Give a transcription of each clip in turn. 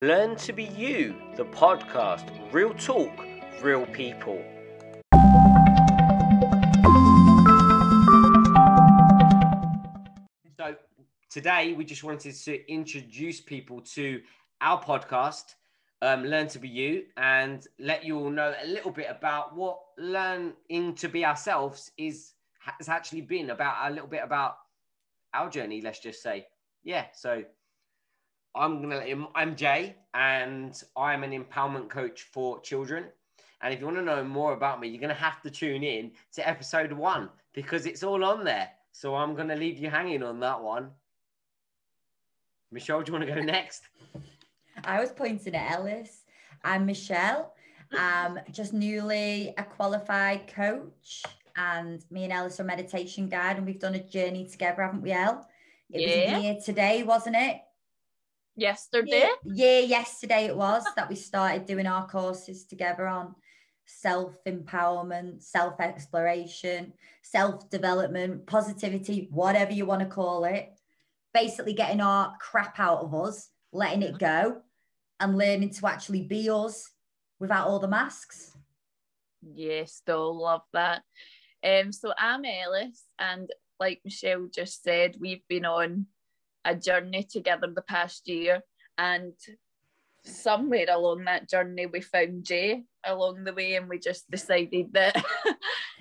Learn to be you, the podcast. Real talk, real people. So, today we just wanted to introduce people to our podcast, um, Learn to Be You, and let you all know a little bit about what learning to be ourselves is has actually been about a little bit about our journey, let's just say. Yeah, so I'm gonna let him. I'm Jay, and I'm an empowerment coach for children. And if you want to know more about me, you're gonna have to tune in to episode one because it's all on there. So I'm gonna leave you hanging on that one. Michelle, do you want to go next? I was pointing at Ellis. I'm Michelle. I'm just newly a qualified coach, and me and Ellis are meditation guide, and we've done a journey together, haven't we, El? It Yeah. was a year today, wasn't it? Yesterday. Yeah, yesterday it was that we started doing our courses together on self empowerment, self exploration, self development, positivity, whatever you want to call it. Basically, getting our crap out of us, letting it go, and learning to actually be us without all the masks. Yes, still love that. Um, so I'm Ellis, and like Michelle just said, we've been on a journey together the past year, and somewhere along that journey we found Jay along the way, and we just decided that,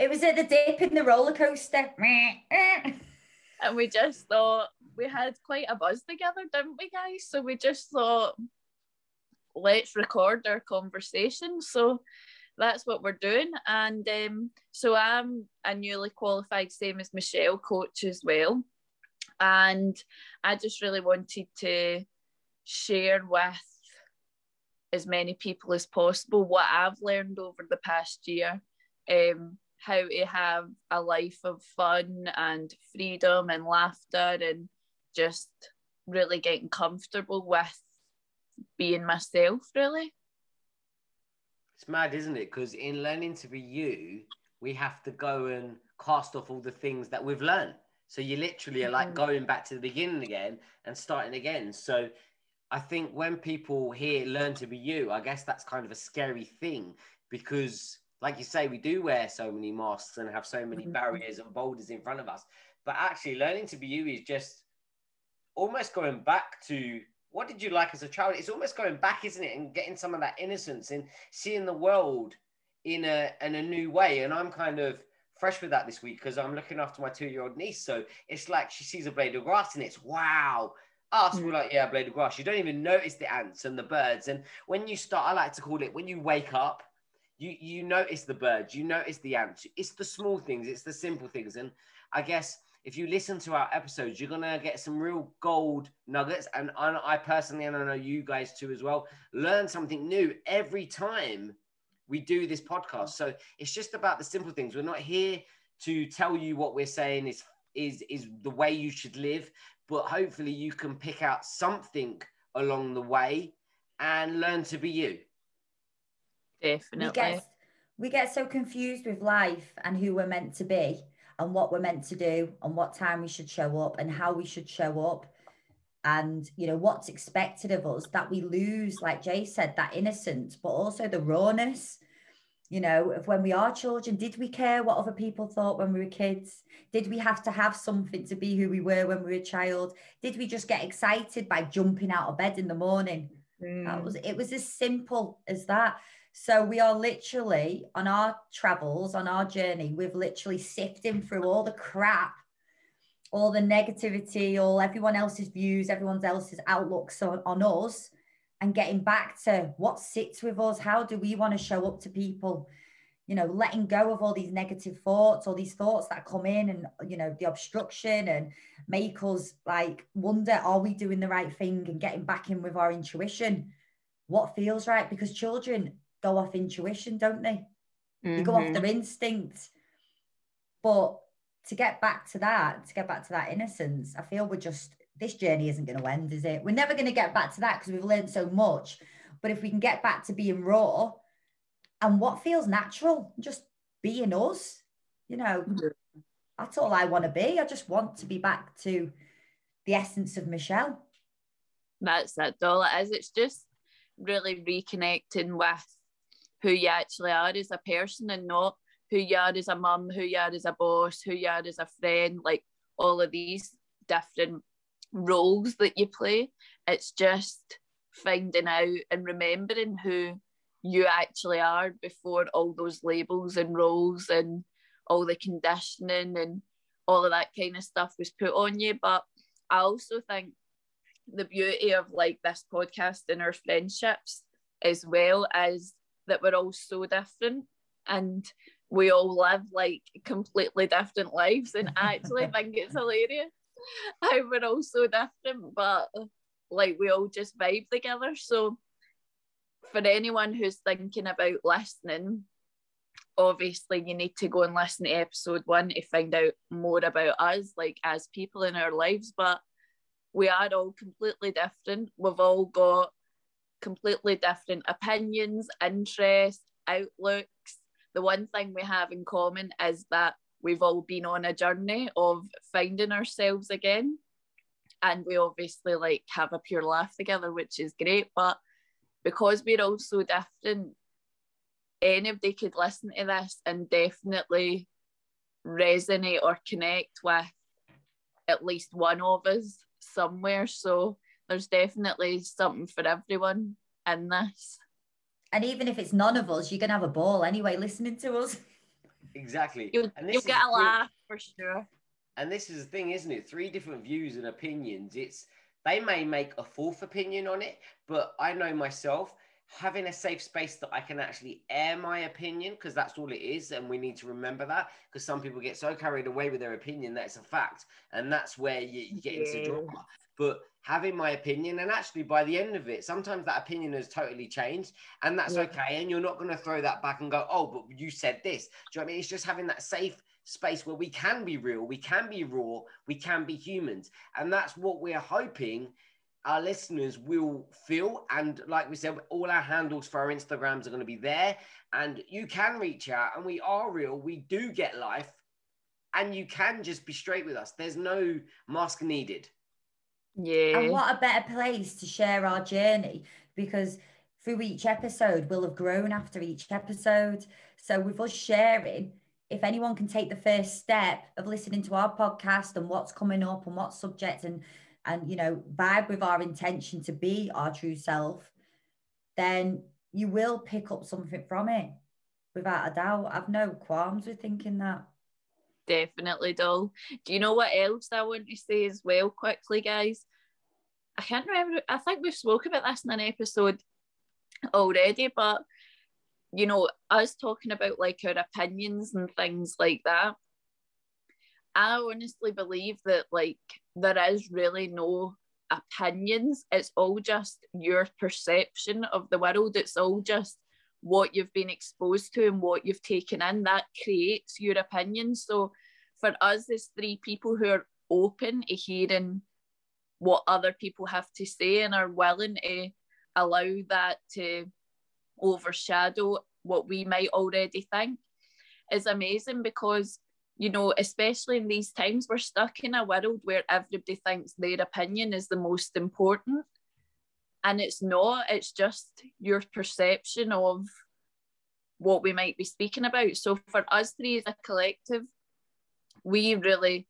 It was at the dip in the roller coaster. and we just thought we had quite a buzz together, didn't we, guys? So we just thought, let's record our conversation. So that's what we're doing. And um, so I'm a newly qualified, same as Michelle, coach as well. And I just really wanted to share with as many people as possible what I've learned over the past year. Um, how to have a life of fun and freedom and laughter and just really getting comfortable with being myself, really. It's mad, isn't it? Because in learning to be you, we have to go and cast off all the things that we've learned. So you literally are like Mhm. going back to the beginning again and starting again. So I think when people hear learn to be you, I guess that's kind of a scary thing because, like you say, we do wear so many masks and have so many Mhm. barriers and boulders in front of us. But actually, learning to be you is just almost going back to what did you like as a child? It's almost going back, isn't it? And getting some of that innocence and seeing the world in a in a new way. And I'm kind of fresh with that this week because I'm looking after my two year old niece. So it's like she sees a blade of grass and it's wow. Us, we're mm. like, yeah, blade of grass. You don't even notice the ants and the birds. And when you start, I like to call it when you wake up, you you notice the birds, you notice the ants. It's the small things, it's the simple things. And I guess if you listen to our episodes, you're gonna get some real gold nuggets. And I, I personally, and I know you guys too as well, learn something new every time we do this podcast. So it's just about the simple things. We're not here to tell you what we're saying is is is the way you should live, but hopefully you can pick out something along the way and learn to be you. Definitely. we get we get so confused with life and who we're meant to be and what we're meant to do and what time we should show up and how we should show up and you know what's expected of us that we lose like jay said that innocence but also the rawness you know of when we are children did we care what other people thought when we were kids did we have to have something to be who we were when we were a child did we just get excited by jumping out of bed in the morning that Mm. was it was as simple as that. So we are literally on our travels, on our journey, we've literally sifting through all the crap, all the negativity, all everyone else's views, everyone else's outlooks on, on us, and getting back to what sits with us. How do we want to show up to people? You know, letting go of all these negative thoughts, all these thoughts that come in and you know, the obstruction and make us like wonder are we doing the right thing and getting back in with our intuition what feels right because children go off intuition don't they they go off Mhm. their instincts but to get back to that to get back to that innocence i feel we're just this journey isn't going to end is it we're never going to get back to that because we've learned so much but if we can get back to being raw and what feels natural just being us you know Mhm. that's all I want to be. I just want to be back to the essence of Michelle. That's it, all it is. It's just really reconnecting with who you actually are as a person and not who you are as a mum, who you are as a boss, who you are as a friend, like all of these different roles that you play. It's just finding out and remembering who you actually are before all those labels and roles and all the conditioning and all of that kind of stuff was put on you. But I also think the beauty of like this podcast and our friendships as well as that we're all so different and we all live like completely different lives and I actually think it's hilarious how we're all so different but like we all just vibe together. So for anyone who's thinking about listening obviously you need to go and listen to episode one to find out more about us like as people in our lives but we are all completely different. We've all got completely different opinions interests outlooks the one thing we have in common is that we've all been on a journey of finding ourselves again. And we obviously like have a pure laugh together which is great but because we're all so different anybody could listen to this and definitely resonate or connect with at least one of us somewhere. So there's definitely something for everyone in this and even if it's none of us, you're gonna have a ball anyway listening to us. Exactly. You'll, you'll get a laugh for sure. And this is the thing, isn't it? Three different views and opinions. It's they may make a fourth opinion on it, but I know myself having a safe space that I can actually air my opinion because that's all it is, and we need to remember that because some people get so carried away with their opinion that it's a fact, and that's where you, you get into drama. But having my opinion and actually by the end of it sometimes that opinion has totally changed and that's yeah. okay and you're not going to throw that back and go oh but you said this. Do you know what i mean? It's just having that safe space where we can be real we can be raw we can be humans and that's what we're hoping our listeners will feel and like we said all our handles for our instagrams are going to be there and you can reach out and we are real we do get life and you can just be straight with us. There's no mask needed yeah. And what a better place to share our journey because through each episode, we'll have grown after each episode. So, with us sharing, if anyone can take the first step of listening to our podcast and what's coming up and what subject and and you know vibe with our intention to be our true self then you will pick up something from it without a doubt i've no qualms with thinking that definitely dull. Do you know what else I want to say as well, quickly, guys? I can't remember. I think we've spoken about this in an episode already, but you know, us talking about like our opinions and things like that. I honestly believe that like there is really no opinions. It's all just your perception of the world. It's all just what you've been exposed to and what you've taken in that creates your opinion. So for us as three people who are open to hearing what other people have to say and are willing to allow that to overshadow what we might already think is amazing because you know especially in these times we're stuck in a world where everybody thinks their opinion is the most important and it's not it's just your perception of what we might be speaking about. So for us three as a collective we really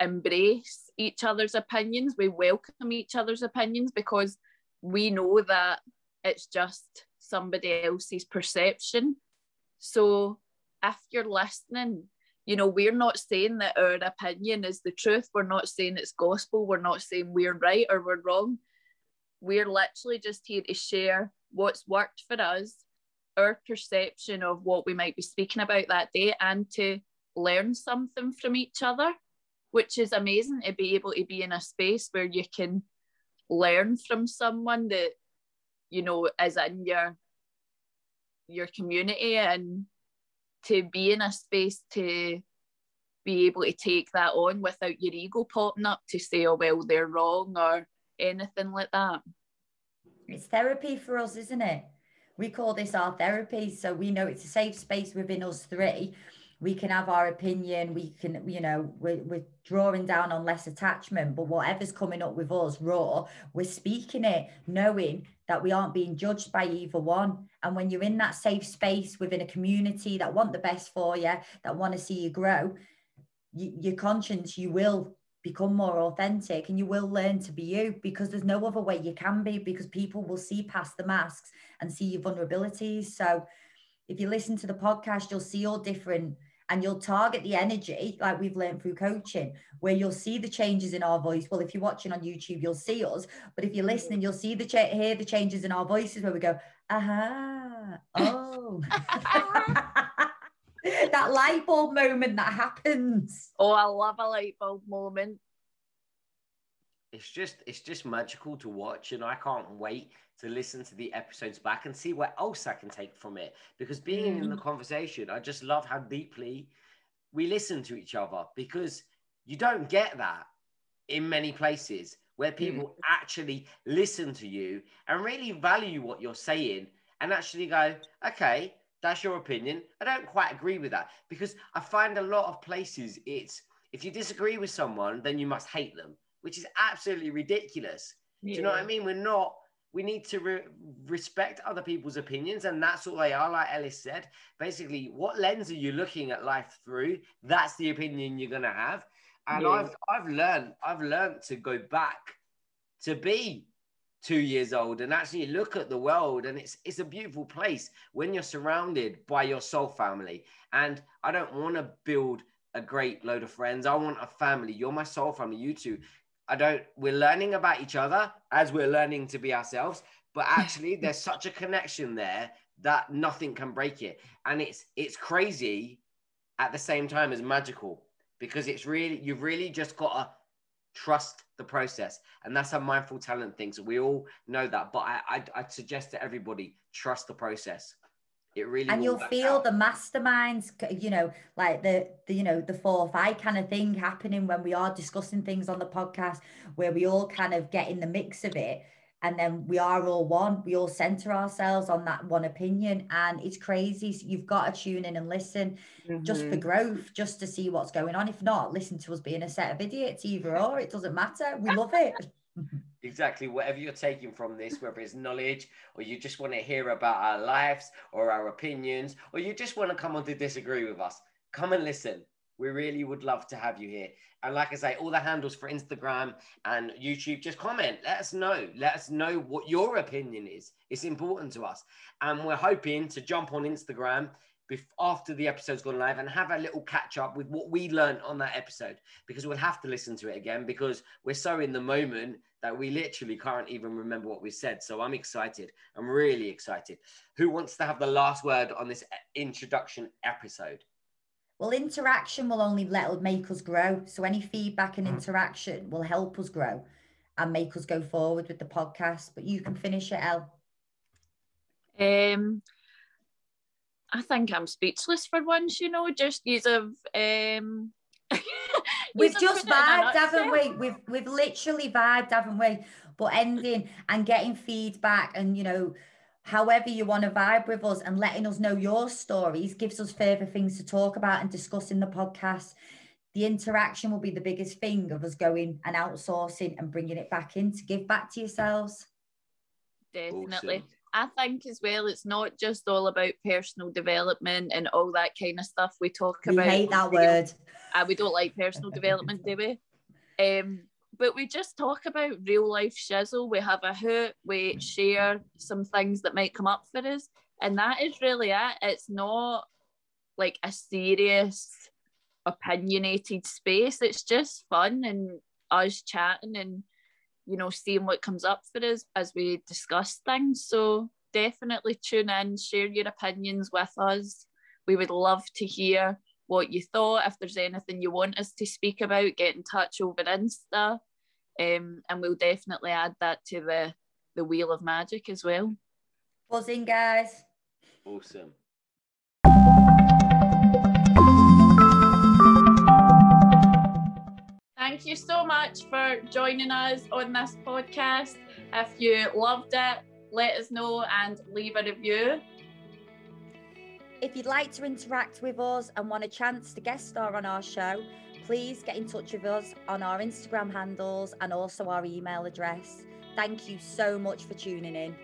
embrace each other's opinions. We welcome each other's opinions because we know that it's just somebody else's perception. So if you're listening you know we're not saying that our opinion is the truth. We're not saying it's gospel. We're not saying we're right or we're wrong we're literally just here to share what's worked for us, our perception of what we might be speaking about that day, and to learn something from each other, which is amazing to be able to be in a space where you can learn from someone that you know is in your your community and to be in a space to be able to take that on without your ego popping up to say, oh, well, they're wrong or anything like that. It's therapy for us, isn't it? We call this our therapy. So we know it's a safe space within us three we can have our opinion we can you know we're, we're drawing down on less attachment but whatever's coming up with us raw we're speaking it knowing that we aren't being judged by either one and when you're in that safe space within a community that want the best for you that want to see you grow you, your conscience you will become more authentic and you will learn to be you because there's no other way you can be because people will see past the masks and see your vulnerabilities. So if you listen to the podcast you'll see all different and you'll target the energy like we've learned through coaching where you'll see the changes in our voice. Well if you're watching on youtube you'll see us but if you're listening you'll see the cha- hear the changes in our voices where we go aha oh that light bulb moment that happens. Oh, I love a light bulb moment. it's just it's just magical to watch and i can't wait to listen to the episodes back and see what else i can take from it. Because being in the mm. conversation i just love how deeply we listen to each other because you don't get that in many places where mm. people actually listen to you and really value what you're saying and actually go okay that's your opinion i don't quite agree with that because i find a lot of places it's if you disagree with someone then you must hate them which is absolutely ridiculous. Do you know what I mean? We're not. We need to re- respect other people's opinions, and that's all they are. Like Ellis said, basically, what lens are you looking at life through? That's the opinion you're gonna have. And Yeah. I've I've learned I've learned to go back to be two years old and actually look at the world, and it's it's a beautiful place when you're surrounded by your soul family. And I don't want to build a great load of friends. I want a family. You're my soul family. You two. I don't, we're learning about each other as we're learning to be ourselves. But actually, there's such a connection there that nothing can break it. And it's it's crazy at the same time as magical because it's really you've really just got to trust the process. And that's a mindful talent thing. So we all know that. But I I I'd suggest to everybody trust the process. It really and you'll feel out. the masterminds you know like the, the you know the fourth eye kind of thing happening when we are discussing things on the podcast where we all kind of get in the mix of it and then we are all one. We all center ourselves on that one opinion. And it's crazy. So you've got to tune in and listen just for Mhm. growth just to see what's going on. If not listen to us being a set of idiots either or. It doesn't matter. We love it. Exactly. Whatever you're taking from this, whether it's knowledge or you just want to hear about our lives or our opinions, or you just want to come on to disagree with us, come and listen. We really would love to have you here. And like I say, all the handles for Instagram and YouTube, just comment. Let us know. Let us know what your opinion is. It's important to us. And we're hoping to jump on Instagram after the episode's gone live and have a little catch up with what we learned on that episode because we'll have to listen to it again because we're so in the moment that we literally can't even remember what we said. So I'm excited. I'm really excited. Who wants to have the last word on this e- introduction episode? Well interaction will only let make us grow so any feedback and Mm. interaction will help us grow and make us go forward with the podcast but you can finish it el Um, I think I'm speechless for once. You know, just use of um. We've just put it in a vibed, haven't we? We've we've literally vibed, haven't we? But ending and getting feedback and you know, however you want to vibe with us and letting us know your stories gives us further things to talk about and discuss in the podcast. The interaction will be the biggest thing of us going and outsourcing and bringing it back in to give back to yourselves. Definitely. Awesome. I think as well, it's not just all about personal development and all that kind of stuff we talk We about. hate that real- word. uh, we don't like personal development, do we? Um, but we just talk about real life shizzle. We have a hoot, we share some things that might come up for us, and that is really it. It's not like a serious, opinionated space. It's just fun and us chatting and you know seeing what comes up for us as we discuss things. So definitely tune in, share your opinions with us. We would love to hear what you thought. If there's anything you want us to speak about, get in touch over Insta. Um, and we'll definitely add that to the the wheel of magic as well. Buzzing, guys. Awesome. Thank you so much for joining us on this podcast. If you loved it, let us know and leave a review. If you'd like to interact with us and want a chance to guest star on our show, please get in touch with us on our Instagram handles and also our email address. Thank you so much for tuning in.